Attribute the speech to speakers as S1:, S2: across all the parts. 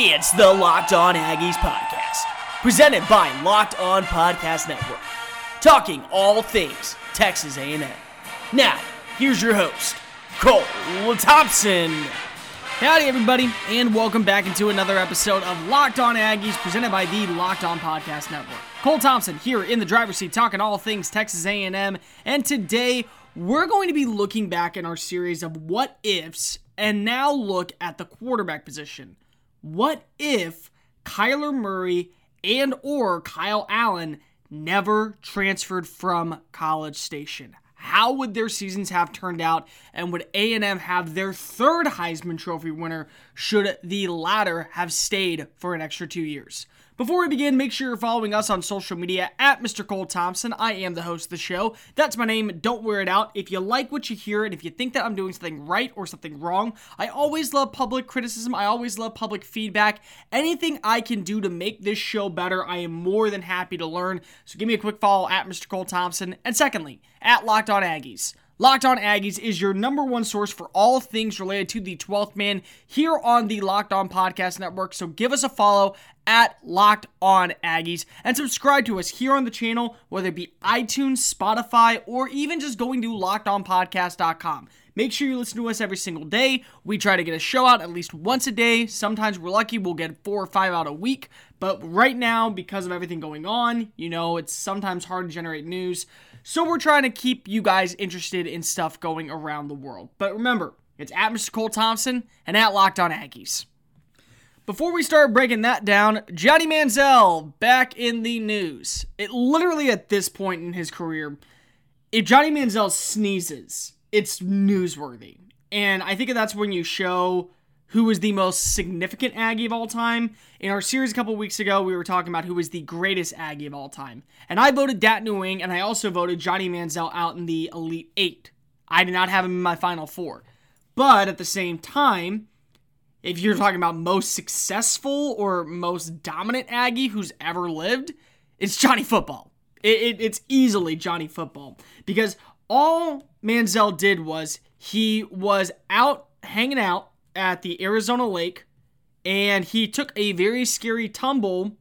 S1: It's the Locked On Aggies podcast, presented by Locked On Podcast Network, talking all things Texas A&M. Now, here's your host, Cole Thompson.
S2: Howdy, everybody, and welcome back into another episode of Locked On Aggies, presented by the Locked On Podcast Network. Cole Thompson here in the driver's seat, talking all things Texas A&M, and today we're going to be looking back in our series of what ifs, and now look at the quarterback position. What if Kyler Murray and or Kyle Allen never transferred from College Station? How would their seasons have turned out and would A&M have their third Heisman Trophy winner should the latter have stayed for an extra 2 years? Before we begin, make sure you're following us on social media at Mr. Cole Thompson. I am the host of the show. That's my name. Don't wear it out. If you like what you hear and if you think that I'm doing something right or something wrong, I always love public criticism. I always love public feedback. Anything I can do to make this show better, I am more than happy to learn. So give me a quick follow at Mr. Cole Thompson. And secondly, at Locked On Aggies. Locked On Aggies is your number one source for all things related to the 12th man here on the Locked On Podcast Network. So give us a follow at Locked On Aggies and subscribe to us here on the channel, whether it be iTunes, Spotify, or even just going to lockedonpodcast.com. Make sure you listen to us every single day. We try to get a show out at least once a day. Sometimes we're lucky, we'll get four or five out a week. But right now, because of everything going on, you know, it's sometimes hard to generate news. So we're trying to keep you guys interested in stuff going around the world. But remember, it's at Mr. Cole Thompson and at Locked On Aggies. Before we start breaking that down, Johnny Manziel back in the news. It literally at this point in his career, if Johnny Manziel sneezes, it's newsworthy. And I think that's when you show who is the most significant Aggie of all time. In our series a couple weeks ago, we were talking about who was the greatest Aggie of all time. And I voted Dat Nguyen, and I also voted Johnny Manziel out in the Elite Eight. I did not have him in my Final Four. But at the same time, if you're talking about most successful or most dominant Aggie who's ever lived, it's Johnny Football. It, it, it's easily Johnny Football because all Manziel did was he was out hanging out at the Arizona Lake and he took a very scary tumble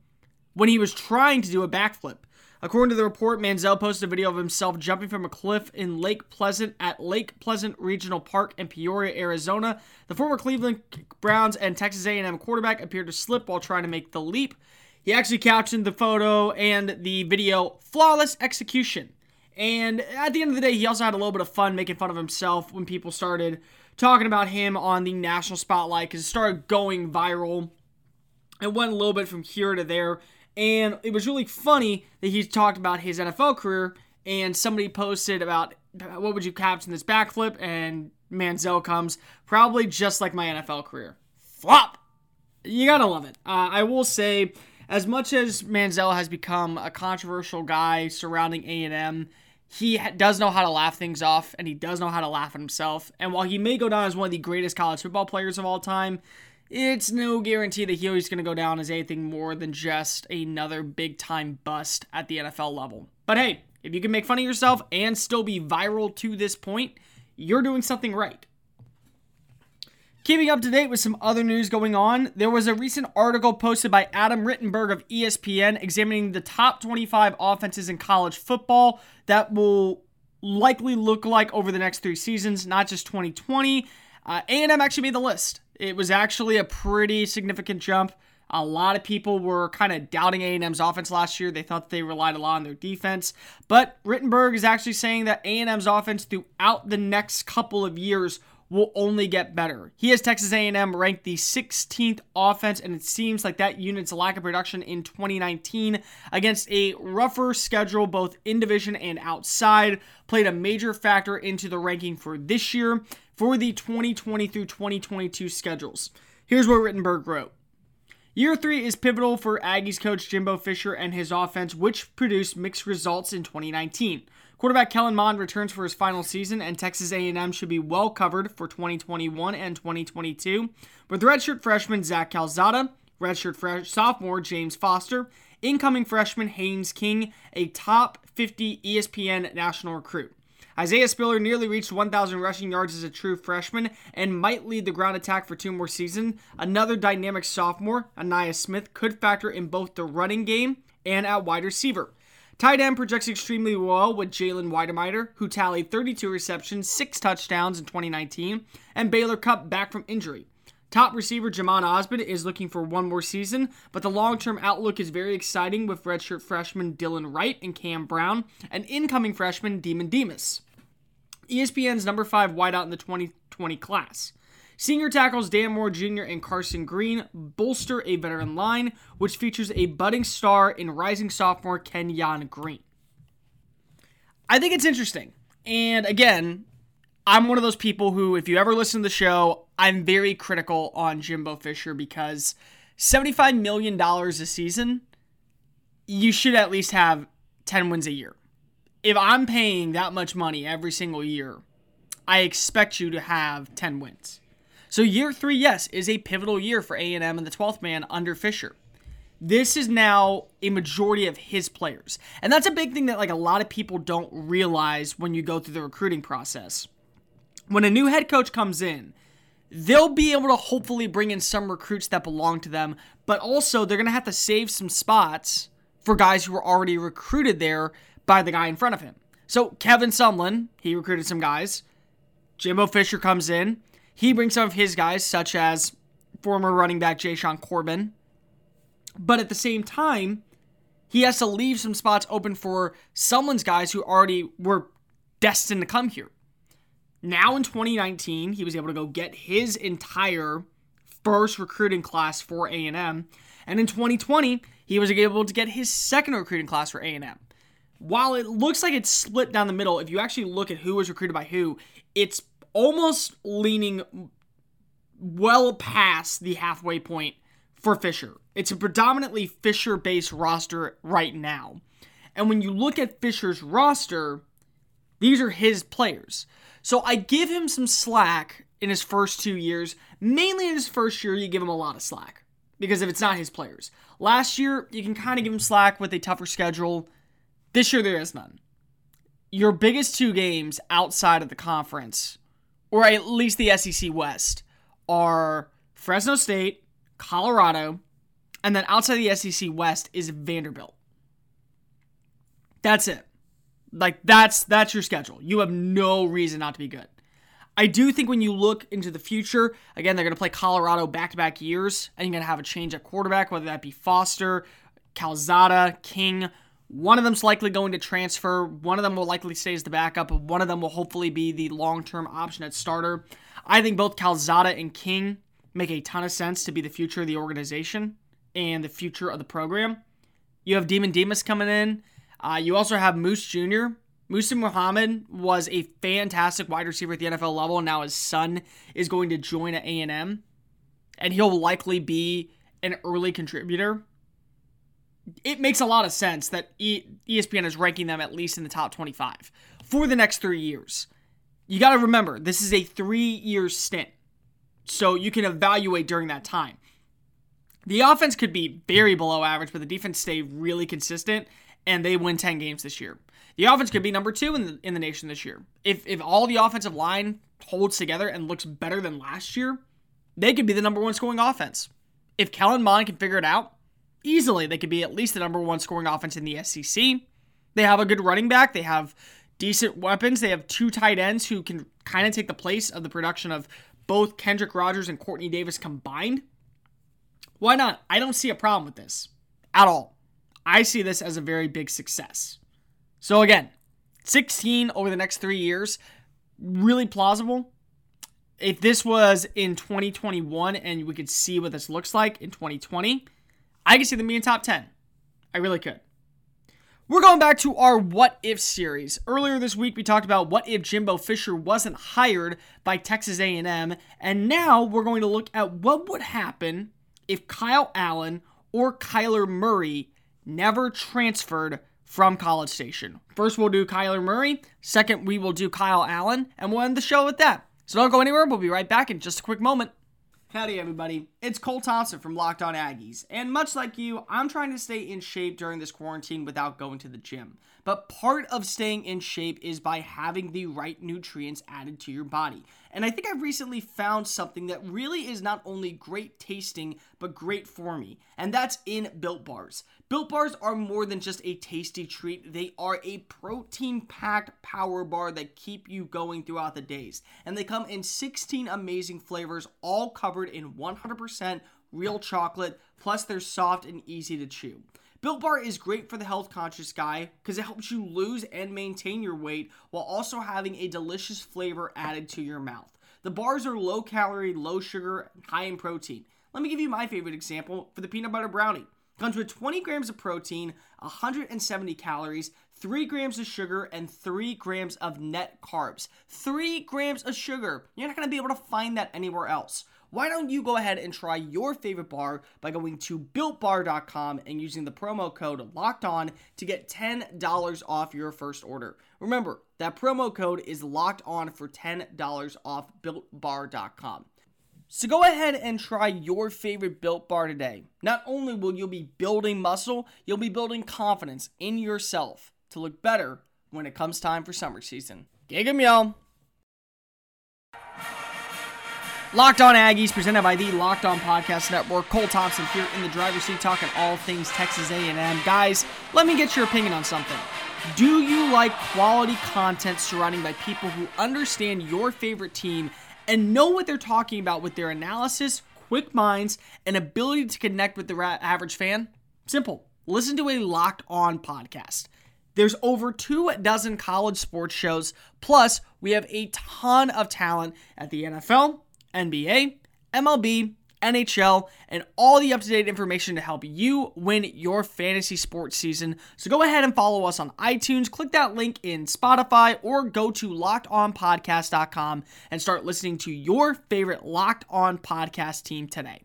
S2: when he was trying to do a backflip. According to the report, Manziel posted a video of himself jumping from a cliff in Lake Pleasant at Lake Pleasant Regional Park in Peoria, Arizona. The former Cleveland Browns and Texas A&M quarterback appeared to slip while trying to make the leap. He actually captioned the photo and the video "flawless execution." And at the end of the day, he also had a little bit of fun making fun of himself when people started talking about him on the national spotlight because it started going viral. It went a little bit from here to there and it was really funny that he talked about his NFL career, and somebody posted about what would you caption this backflip, and Manziel comes probably just like my NFL career. Flop! You gotta love it. Uh, I will say, as much as Manziel has become a controversial guy surrounding A&M, he does know how to laugh things off, and he does know how to laugh at himself. And while he may go down as one of the greatest college football players of all time, it's no guarantee that he's going to go down as anything more than just another big time bust at the NFL level. But hey, if you can make fun of yourself and still be viral to this point, you're doing something right. Keeping up to date with some other news going on, there was a recent article posted by Adam Rittenberg of ESPN examining the top 25 offenses in college football that will likely look like over the next three seasons, not just 2020. Uh, A&M actually made the list. It was actually a pretty significant jump. A lot of people were kind of doubting A&M's offense last year. They thought they relied a lot on their defense. But Rittenberg is actually saying that A&M's offense throughout the next couple of years will only get better. He has Texas A&M ranked the 16th offense, and it seems like that unit's lack of production in 2019 against a rougher schedule, both in division and outside, played a major factor into the ranking for this year for the 2020 through 2022 schedules. Here's what Rittenberg wrote. Year three is pivotal for Aggies coach Jimbo Fisher and his offense, which produced mixed results in 2019. Quarterback Kellen Mond returns for his final season, and Texas A&M should be well covered for 2021 and 2022. With redshirt freshman Zach Calzada, redshirt fresh sophomore James Foster, incoming freshman Haynes King, a top 50 ESPN national recruit. Isaiah Spiller nearly reached 1,000 rushing yards as a true freshman and might lead the ground attack for two more seasons. Another dynamic sophomore, Ainias Smith, could factor in both the running game and at wide receiver. Tight end projects extremely well with Jalen Wydermyer, who tallied 32 receptions, 6 touchdowns in 2019, and Baylor Cupp back from injury. Top receiver Jhamon Ausbon is looking for one more season, but the long term outlook is very exciting with redshirt freshman Dylan Wright and Cam Brown, and incoming freshman Demond Demas. ESPN's number 5 wideout in the 2020 class. Senior tackles Dan Moore Jr. and Carson Green bolster a veteran line, which features a budding star in rising sophomore Kenyon Green. I think it's interesting. And again, I'm one of those people who, if you ever listen to the show, I'm very critical on Jimbo Fisher because $75 million a season, you should at least have 10 wins a year. If I'm paying that much money every single year, I expect you to have 10 wins. So year three, yes, is a pivotal year for A&M and the 12th man under Fisher. This is now a majority of his players. And that's a big thing that like a lot of people don't realize when you go through the recruiting process. When a new head coach comes in, they'll be able to hopefully bring in some recruits that belong to them, but also they're going to have to save some spots for guys who were already recruited there by the guy in front of him. So Kevin Sumlin, he recruited some guys. Jimbo Fisher comes in. He brings some of his guys, such as former running back Jashaun Corbin. But at the same time, he has to leave some spots open for someone's guys who already were destined to come here. Now in 2019, he was able to go get his entire first recruiting class for A&M, and in 2020, he was able to get his second recruiting class for A&M. While it looks like it's split down the middle, if you actually look at who was recruited by who, it's almost leaning well past the halfway point for Fisher. It's a predominantly Fisher based roster right now. And when you look at Fisher's roster, these are his players. So I give him some slack in his first two years. Mainly in his first year, you give him a lot of slack because if it's not his players. Last year, you can kind of give him slack with a tougher schedule. This year, there is none. Your biggest two games outside of the conference or at least the SEC West, are Fresno State, Colorado, and then outside the SEC West is Vanderbilt. That's it. Like that's that's your schedule. You have no reason not to be good. I do think when you look into the future, again, they're going to play Colorado back-to-back years, and you're going to have a change at quarterback, whether that be Foster, Calzada, King, one of them's likely going to transfer. One of them will likely stay as the backup. One of them will hopefully be the long term option at starter. I think both Calzada and King make a ton of sense to be the future of the organization and the future of the program. You have Demond Demas coming in. Uh, you also have Moose Jr. Muhsin Muhammad was a fantastic wide receiver at the NFL level, and now his son is going to join at A&M, and he'll likely be an early contributor it makes a lot of sense that ESPN is ranking them at least in the top 25 for the next three years. You got to remember, this is a three year stint. So you can evaluate during that time. The offense could be very below average, but the defense stay really consistent and they win 10 games this year. The offense could be number two in the, in the nation this year. If, if all the offensive line holds together and looks better than last year, they could be the number one scoring offense. If Kellen Mond can figure it out, easily they could be at least the number one scoring offense in the SEC. They have a good running back. They have decent weapons. They have two tight ends who can kind of take the place of the production of both Kendrick Rogers and Quartney Davis combined. Why not? I don't see a problem with this at all. I see this as a very big success. So, again, 16 over the next three years, really plausible. If this was in 2021 and we could see what this looks like in 2020, I can see them being top 10. I really could. We're going back to our What If series. Earlier this week we talked about what if Jimbo Fisher wasn't hired by Texas A&M, and now we're going to look at what would happen if Kyle Allen or Kyler Murray never transferred from College Station. First we'll do Kyler Murray, second we will do Kyle Allen, and we'll end the show with that. So don't go anywhere, we'll be right back in just a quick moment. Howdy, everybody. It's Cole Thompson from Locked On Aggies. And much like you, I'm trying to stay in shape during this quarantine without going to the gym. But part of staying in shape is by having the right nutrients added to your body. And I think I've recently found something that really is not only great tasting, but great for me. And that's in Built Bars. Built Bars are more than just a tasty treat, they are a protein packed power bar that keep you going throughout the days. And they come in 16 amazing flavors, all covered in 100% real chocolate, plus they're soft and easy to chew. Built Bar is great for the health conscious guy because it helps you lose and maintain your weight while also having a delicious flavor added to your mouth. The bars are low calorie, low sugar, high in protein. Let me give you my favorite example for the peanut butter brownie. Comes with 20 grams of protein, 170 calories, 3 grams of sugar, and 3 grams of net carbs. 3 grams of sugar. You're not going to be able to find that anywhere else. Why don't you go ahead and try your favorite bar by going to builtbar.com and using the promo code locked on to get $10 off your first order. Remember, that promo code is locked on for $10 off builtbar.com. So go ahead and try your favorite built bar today. Not only will you be building muscle, you'll be building confidence in yourself to look better when it comes time for summer season. Gig 'em, y'all. Locked On Aggies, presented by the Locked On Podcast Network. Cole Thompson here in the driver's seat, talking all things Texas A&M. Guys, let me get your opinion on something. Do you like quality content surrounding by people who understand your favorite team and know what they're talking about with their analysis, quick minds, and ability to connect with the average fan? Simple. Listen to a Locked On podcast. There's over two dozen college sports shows, plus we have a ton of talent at the NFL NBA, MLB, NHL, and all the up to date information to help you win your fantasy sports season. So go ahead and follow us on iTunes, click that link in Spotify, or go to lockedonpodcast.com and start listening to your favorite Locked On podcast team today.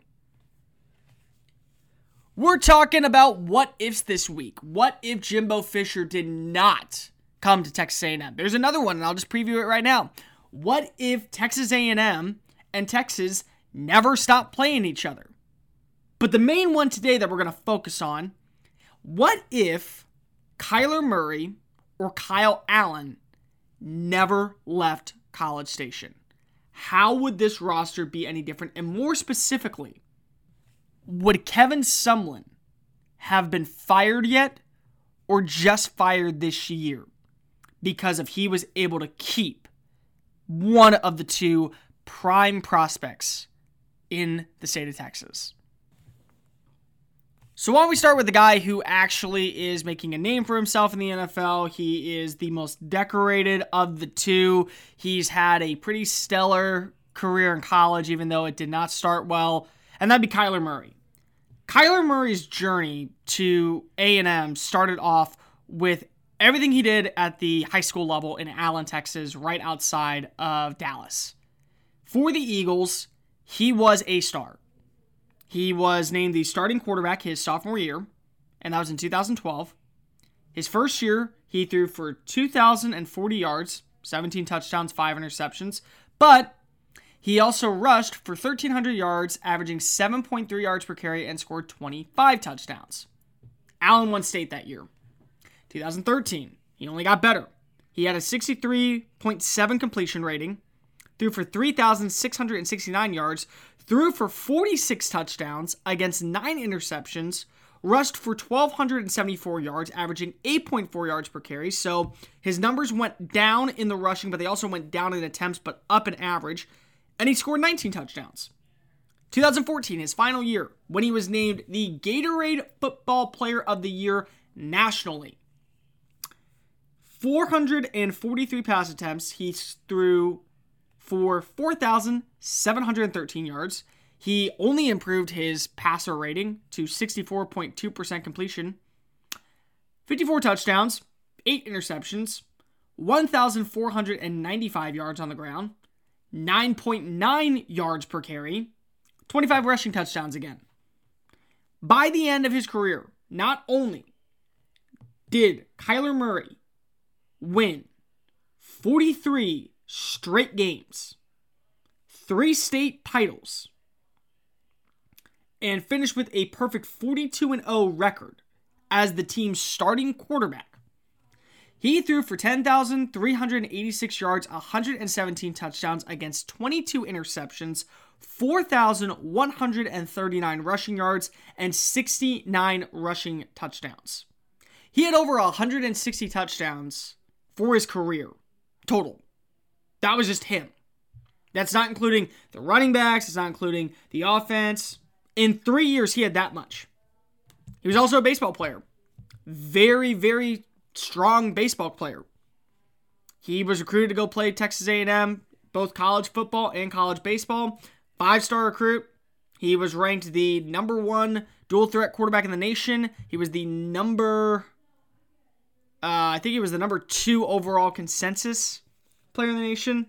S2: We're talking about what ifs this week. What if Jimbo Fisher did not come to Texas A&M? There's another one, and I'll just preview it right now. What if Texas A&M and Texas never stop playing each other. But the main one today that we're going to focus on what if Kyler Murray or Kyle Allen never left College Station? How would this roster be any different? And more specifically, would Kevin Sumlin have been fired yet or just fired this year because if he was able to keep one of the two prime prospects in the state of Texas. So, why don't we start with the guy who actually is making a name for himself in the NFL? He is the most decorated of the two. He's had a pretty stellar career in college, even though it did not start well, and that'd be Kyler Murray. Kyler Murray's journey to A&M started off with everything he did at the high school level in Allen, Texas, right outside of Dallas. For the Eagles, he was a star. He was named the starting quarterback his sophomore year, and that was in 2012. His first year, he threw for 2,040 yards, 17 touchdowns, 5 interceptions, but he also rushed for 1,300 yards, averaging 7.3 yards per carry, and scored 25 touchdowns. Allen won state that year. 2013, he only got better. He had a 63.7 completion rating, threw for 3,669 yards, threw for 46 touchdowns against nine interceptions, rushed for 1,274 yards, averaging 8.4 yards per carry. So his numbers went down in the rushing, but they also went down in attempts, but up in average. And he scored 19 touchdowns. 2014, his final year, when he was named the Gatorade Football Player of the Year nationally. 443 pass attempts. He threw for 4,713 yards. He only improved his passer rating to 64.2% completion, 54 touchdowns, 8 interceptions, 1,495 yards on the ground, 9.9 yards per carry, 25 rushing touchdowns again. By the end of his career, not only did Kyler Murray win 43 straight games, three state titles, and finished with a perfect 42 0 record as the team's starting quarterback. He threw for 10,386 yards, 117 touchdowns against 22 interceptions, 4,139 rushing yards, and 69 rushing touchdowns. He had over 160 touchdowns for his career total. That was just him. That's not including the running backs, it's not including the offense. In three years, he had that much. He was also a baseball player. Very, very strong baseball player. He was recruited to go play Texas A&M, both college football and college baseball. Five-star recruit. He was ranked the number one dual threat quarterback in the nation. He was the number, uh, I think he was the number two overall consensus player in the nation.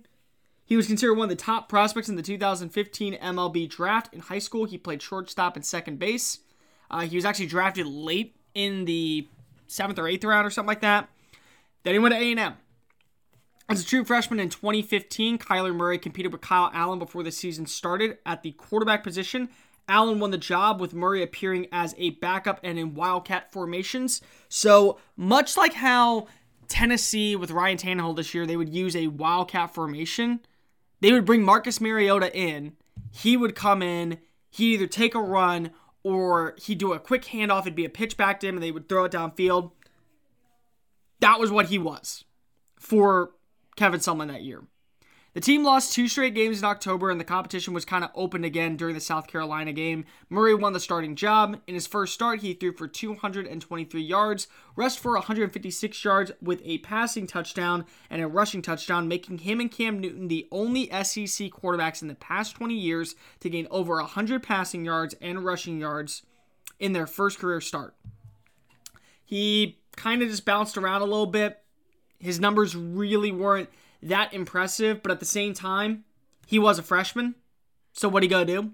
S2: He was considered one of the top prospects in the 2015 MLB draft. In high school, he played shortstop and second base. Uh, he was actually drafted late in the seventh or eighth round or something like that. Then he went to A&M. As a true freshman in 2015, Kyler Murray competed with Kyle Allen before the season started at the quarterback position. Allen won the job with Murray appearing as a backup and in Wildcat formations. So, much like how Tennessee with Ryan Tannehill this year, they would use a Wildcat formation. They would bring Marcus Mariota in. He would come in. He'd either take a run or he'd do a quick handoff. It'd be a pitch back to him and they would throw it downfield. That was what he was for Kevin Sumlin that year. The team lost two straight games in October, and the competition was kind of opened again during the South Carolina game. Murray won the starting job. In his first start, he threw for 223 yards, rushed for 156 yards with a passing touchdown and a rushing touchdown, making him and Cam Newton the only SEC quarterbacks in the past 20 years to gain over 100 passing yards and rushing yards in their first career start. He kind of just bounced around a little bit. His numbers really weren't that impressive, but at the same time, he was a freshman. So what you gonna do?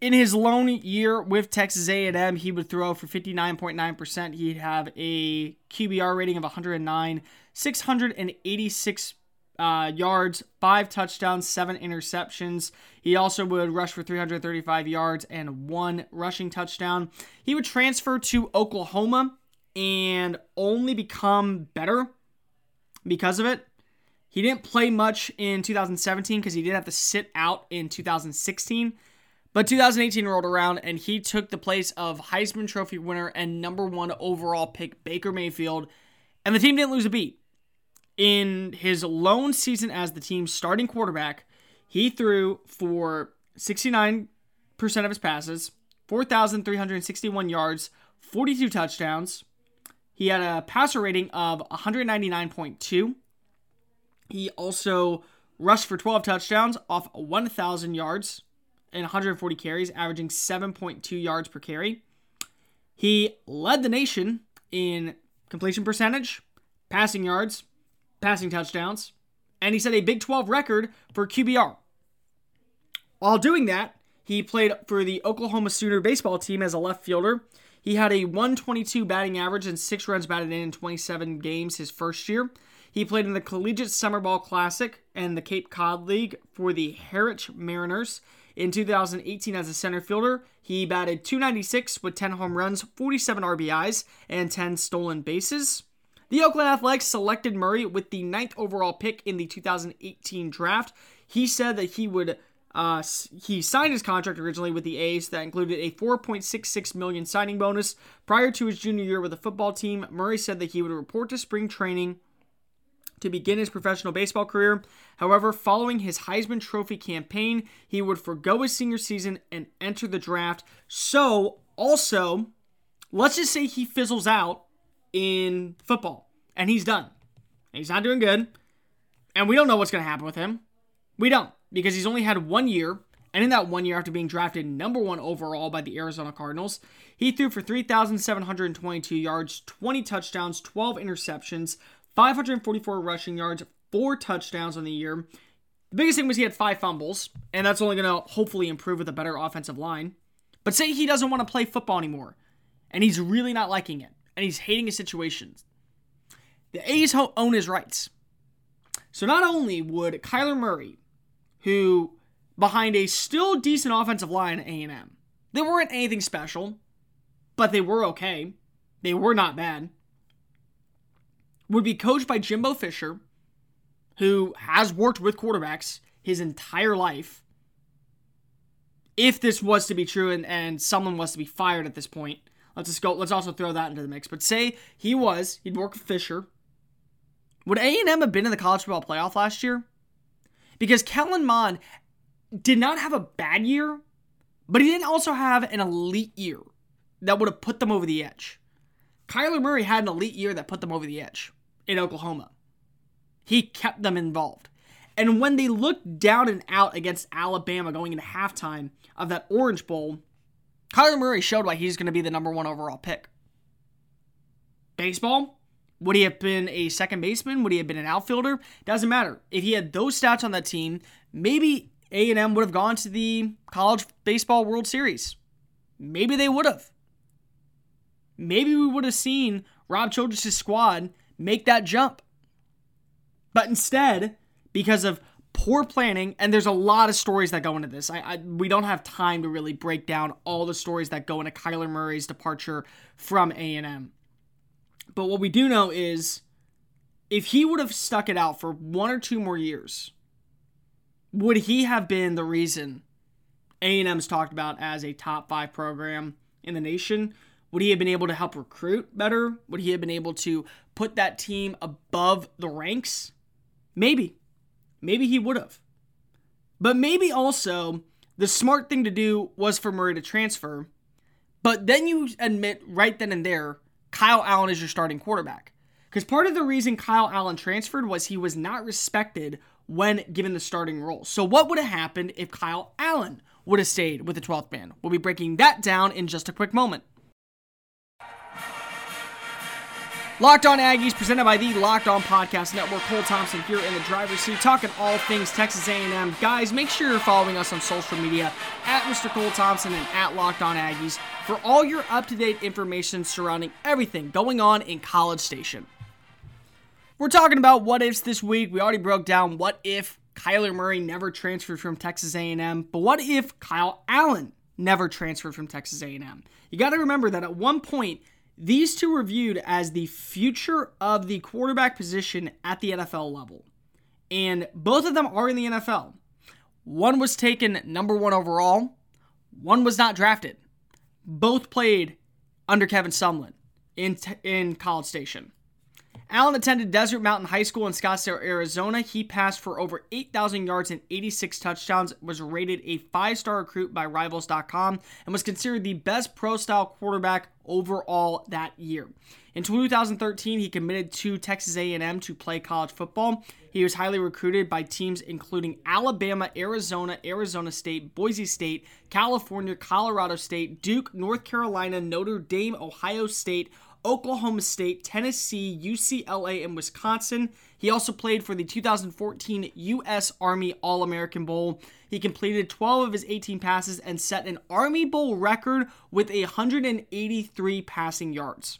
S2: In his lone year with Texas A&M, he would throw for 59.9%. He'd have a QBR rating of 109, 686 uh, yards, five touchdowns, seven interceptions. He also would rush for 335 yards and one rushing touchdown. He would transfer to Oklahoma and only become better because of it. He didn't play much in 2017 because he did have to sit out in 2016. But 2018 rolled around and he took the place of Heisman Trophy winner and number one overall pick Baker Mayfield, and the team didn't lose a beat. In his lone season as the team's starting quarterback, he threw for 69% of his passes, 4,361 yards, 42 touchdowns. He had a passer rating of 199.2 he also rushed for 12 touchdowns off 1,000 yards and 140 carries, averaging 7.2 yards per carry. He led the nation in completion percentage, passing yards, passing touchdowns, and he set a Big 12 record for QBR. While doing that, he played for the Oklahoma Sooner baseball team as a left fielder. He had a 122 batting average and six runs batted in in 27 games his first year. He played in the Collegiate Summer Ball Classic and the Cape Cod League for the Harwich Mariners. In 2018, as a center fielder, he batted 296 with 10 home runs, 47 RBIs, and 10 stolen bases. The Oakland Athletics selected Murray with the ninth overall pick in the 2018 draft. He said that he would uh, he signed his contract originally with the A's that included a 4.66 million signing bonus. Prior to his junior year with the football team, Murray said that he would report to spring training to begin his professional baseball career. However, following his Heisman Trophy campaign, he would forego his senior season and enter the draft. So, also, let's just say he fizzles out in football and he's done. He's not doing good. And we don't know what's going to happen with him. We don't because he's only had one year. And in that one year, after being drafted number one overall by the Arizona Cardinals, he threw for 3,722 yards, 20 touchdowns, 12 interceptions, 544 rushing yards, four touchdowns on the year. The biggest thing was he had five fumbles, and that's only going to hopefully improve with a better offensive line. But say he doesn't want to play football anymore, and he's really not liking it, and he's hating his situation. The A's own his rights. So not only would Kyler Murray, who behind a still decent offensive line at A&M, They weren't anything special, but they were okay. They were not bad. Would be coached by Jimbo Fisher, who has worked with quarterbacks his entire life. If this was to be true and, and someone was to be fired at this point, let's just go. Let's also throw that into the mix. But say he was, he'd work with Fisher. Would A and M have been in the college football playoff last year? Because Kellen Mond did not have a bad year, but he didn't also have an elite year that would have put them over the edge. Kyler Murray had an elite year that put them over the edge in Oklahoma. He kept them involved. And when they looked down and out against Alabama going into halftime of that Orange Bowl, Kyler Murray showed why he's going to be the number one overall pick. Baseball, would he have been a second baseman? Would he have been an outfielder? Doesn't matter. If he had those stats on that team, maybe A&M would have gone to the College Baseball World Series. Maybe they would have. Maybe we would have seen Rob Childress' squad make that jump. But instead, because of poor planning, and there's a lot of stories that go into this. I, I, we don't have time to really break down all the stories that go into Kyler Murray's departure from A&M. But what we do know is if he would have stuck it out for one or two more years, would he have been the reason A&M's talked about as a top 5 program in the nation? Would he have been able to help recruit better? Would he have been able to put that team above the ranks? Maybe. Maybe he would have. But maybe also the smart thing to do was for Murray to transfer. But then you admit right then and there, Kyle Allen is your starting quarterback. Because part of the reason Kyle Allen transferred was he was not respected when given the starting role. So, what would have happened if Kyle Allen would have stayed with the 12th man? We'll be breaking that down in just a quick moment. Locked On Aggies, presented by the Locked On Podcast Network. Cole Thompson here in the driver's seat, talking all things Texas A&M. Guys, make sure you're following us on social media at Mr. Cole Thompson and at Locked On Aggies for all your up-to-date information surrounding everything going on in College Station. We're talking about what ifs this week. We already broke down what if Kyler Murray never transferred from Texas A&M, but what if Kyle Allen never transferred from Texas A&M? You got to remember that at one point these two were viewed as the future of the quarterback position at the NFL level. And both of them are in the NFL. One was taken number one overall, one was not drafted. Both played under Kevin Sumlin in, in College Station. Allen attended Desert Mountain High School in Scottsdale, Arizona. He passed for over 8,000 yards and 86 touchdowns, was rated a five star recruit by Rivals.com, and was considered the best pro style quarterback overall that year. In 2013, he committed to Texas A&M to play college football. He was highly recruited by teams including Alabama, Arizona, Arizona State, Boise State, California, Colorado State, Duke, North Carolina, Notre Dame, Ohio State, Oklahoma State, Tennessee, UCLA, and Wisconsin. He also played for the 2014 U.S. Army All American Bowl. He completed 12 of his 18 passes and set an Army Bowl record with 183 passing yards.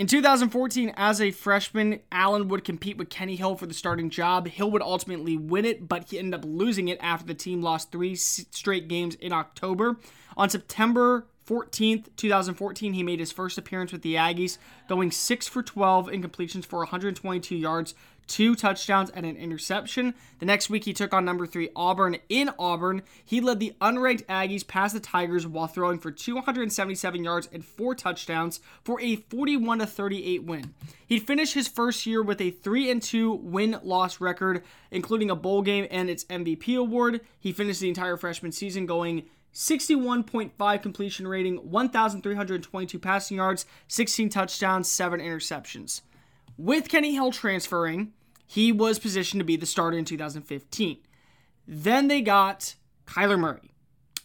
S2: In 2014, as a freshman, Allen would compete with Kenny Hill for the starting job. Hill would ultimately win it, but he ended up losing it after the team lost three straight games in October. On September 14th, 2014, he made his first appearance with the Aggies, going 6 for 12 in completions for 122 yards, two touchdowns, and an interception. The next week, he took on number three Auburn in Auburn. He led the unranked Aggies past the Tigers while throwing for 277 yards and four touchdowns for a 41 38 win. He'd finished his first year with a 3 and 2 win loss record, including a bowl game and its MVP award. He finished the entire freshman season going 61.5 completion rating, 1,322 passing yards, 16 touchdowns, 7 interceptions. With Kenny Hill transferring, he was positioned to be the starter in 2015. Then they got Kyler Murray.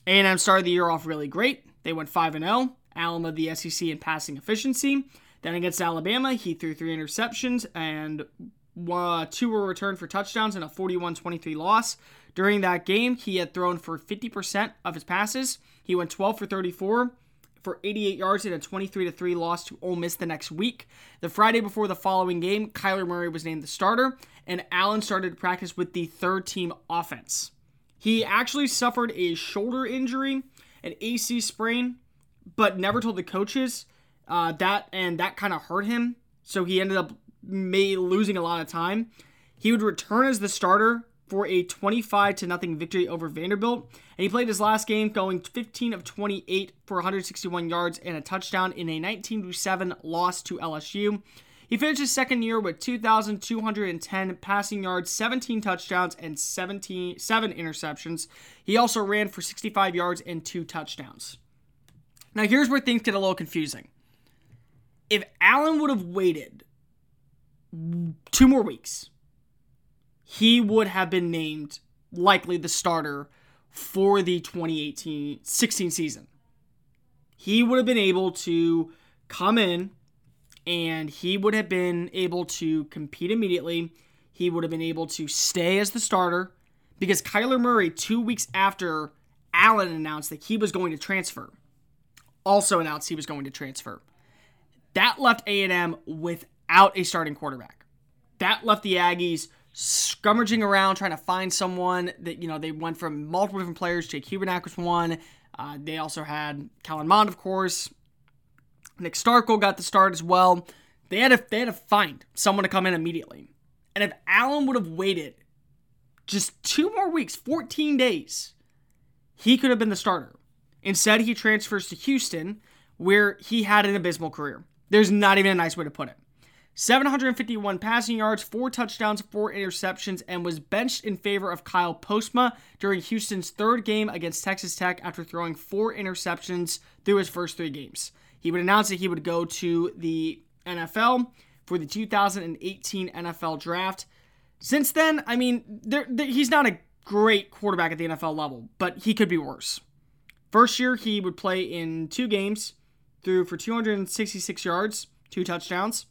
S2: A&M started the year off really great. They went 5 0. Allen led the SEC in passing efficiency. Then against Alabama, he threw three interceptions and uh, two were returned for touchdowns in a 41 23 loss. During that game, he had thrown for 50% of his passes. He went 12 for 34 for 88 yards in a 23 3 loss to Ole Miss the next week. The Friday before the following game, Kyler Murray was named the starter, and Allen started to practice with the third team offense. He actually suffered a shoulder injury an AC sprain, but never told the coaches uh, that, and that kind of hurt him. So he ended up may losing a lot of time. He would return as the starter for a 25 to nothing victory over Vanderbilt. And he played his last game going 15 of 28 for 161 yards and a touchdown in a 19 to 7 loss to LSU. He finished his second year with 2,210 passing yards, 17 touchdowns, and 17, 7 interceptions. He also ran for 65 yards and 2 touchdowns. Now, here's where things get a little confusing. If Allen would have waited two more weeks, he would have been named likely the starter for the 2018 16 season. He would have been able to come in and he would have been able to compete immediately. He would have been able to stay as the starter because Kyler Murray, two weeks after Allen announced that he was going to transfer, also announced he was going to transfer. That left A&M without a starting quarterback. That left the Aggies scrummaging around trying to find someone that you know they went from multiple different players. Jake Hubenak was one. Uh, they also had Kellen Mond, of course. Nick Starkel got the start as well. They had to they had to find someone to come in immediately. And if Allen would have waited just two more weeks, 14 days, he could have been the starter. Instead, he transfers to Houston, where he had an abysmal career. There's not even a nice way to put it. 751 passing yards, four touchdowns, four interceptions, and was benched in favor of Kyle Postma during Houston's third game against Texas Tech after throwing four interceptions through his first three games. He would announce that he would go to the NFL for the 2018 NFL draft. Since then, I mean, he's not a great quarterback at the NFL level, but he could be worse. First year, he would play in two games, threw for 266 yards, two touchdowns.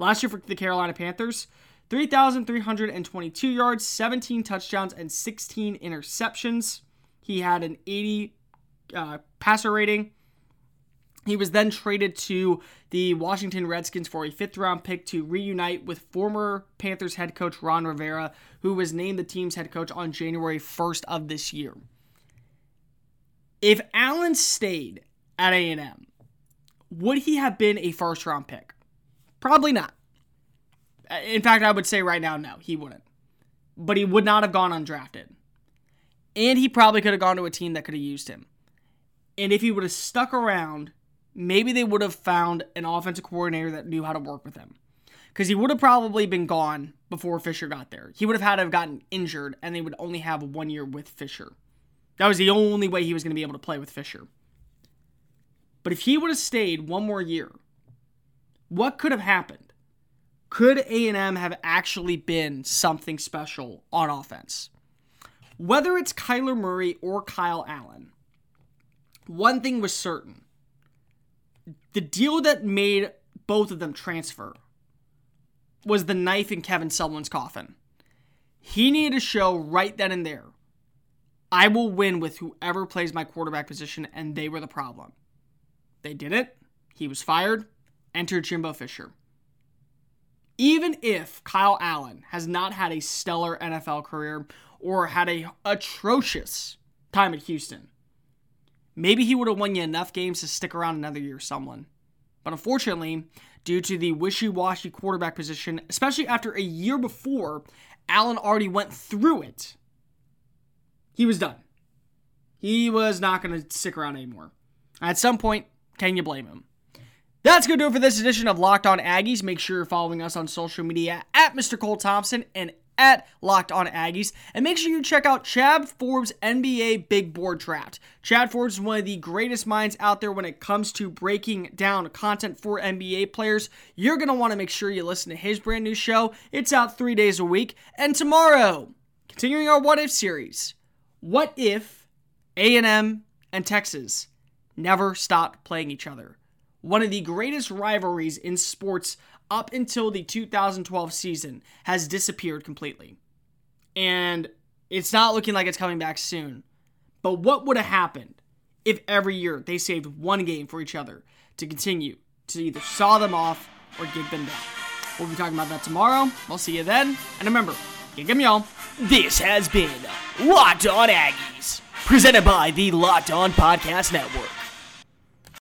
S2: Last year for the Carolina Panthers, 3,322 yards, 17 touchdowns, and 16 interceptions. He had an 80 uh, passer rating. He was then traded to the Washington Redskins for a fifth round pick to reunite with former Panthers head coach Ron Rivera, who was named the team's head coach on January 1st of this year. If Allen stayed at A&M, would he have been a first round pick? Probably not. Uh, in fact, I would say right now, no, he wouldn't. But he would not have gone undrafted. And he probably could have gone to a team that could have used him. And if he would have stuck around, maybe they would have found an offensive coordinator that knew how to work with him. Because he would have probably been gone before Fisher got there. He would have had to have gotten injured, and they would only have one year with Fisher. That was the only way he was going to be able to play with Fisher. But if he would have stayed one more year, what could have happened? Could A&M have actually been something special on offense? Whether it's Kyler Murray or Kyle Allen, one thing was certain. The deal that made both of them transfer was the knife in Kevin Sumlin's coffin. He needed to show right then and there I will win with whoever plays my quarterback position, and they were the problem. They did it. He was fired. Enter Jimbo Fisher. Even if Kyle Allen has not had a stellar NFL career or had a atrocious time at Houston, maybe he would have won you enough games to stick around another year, someone. But unfortunately, due to the wishy-washy quarterback position, especially after a year before Allen already went through it, he was done. He was not going to stick around anymore. At some point, can you blame him? That's going to do it for this edition of Locked On Aggies. Make sure you're following us on social media at Mr. Cole Thompson and at Locked On Aggies. And make sure you check out Chad Forbes' NBA Big Board Draft. Chad Forbes is one of the greatest minds out there when it comes to breaking down content for NBA players. You're going to want to make sure you listen to his brand new show. It's out three days a week. And tomorrow, continuing our What If series, what if A&M and Texas never stopped playing each other? One of the greatest rivalries in sports up until the 2012 season has disappeared completely. And it's not looking like it's coming back soon. But what would have happened if every year they saved one game for each other to continue to either saw them off or gig them down? We'll be talking about that tomorrow. We'll see you then. And remember, gig them y'all.
S1: This has been Locked On Aggies presented by the Locked On Podcast Network.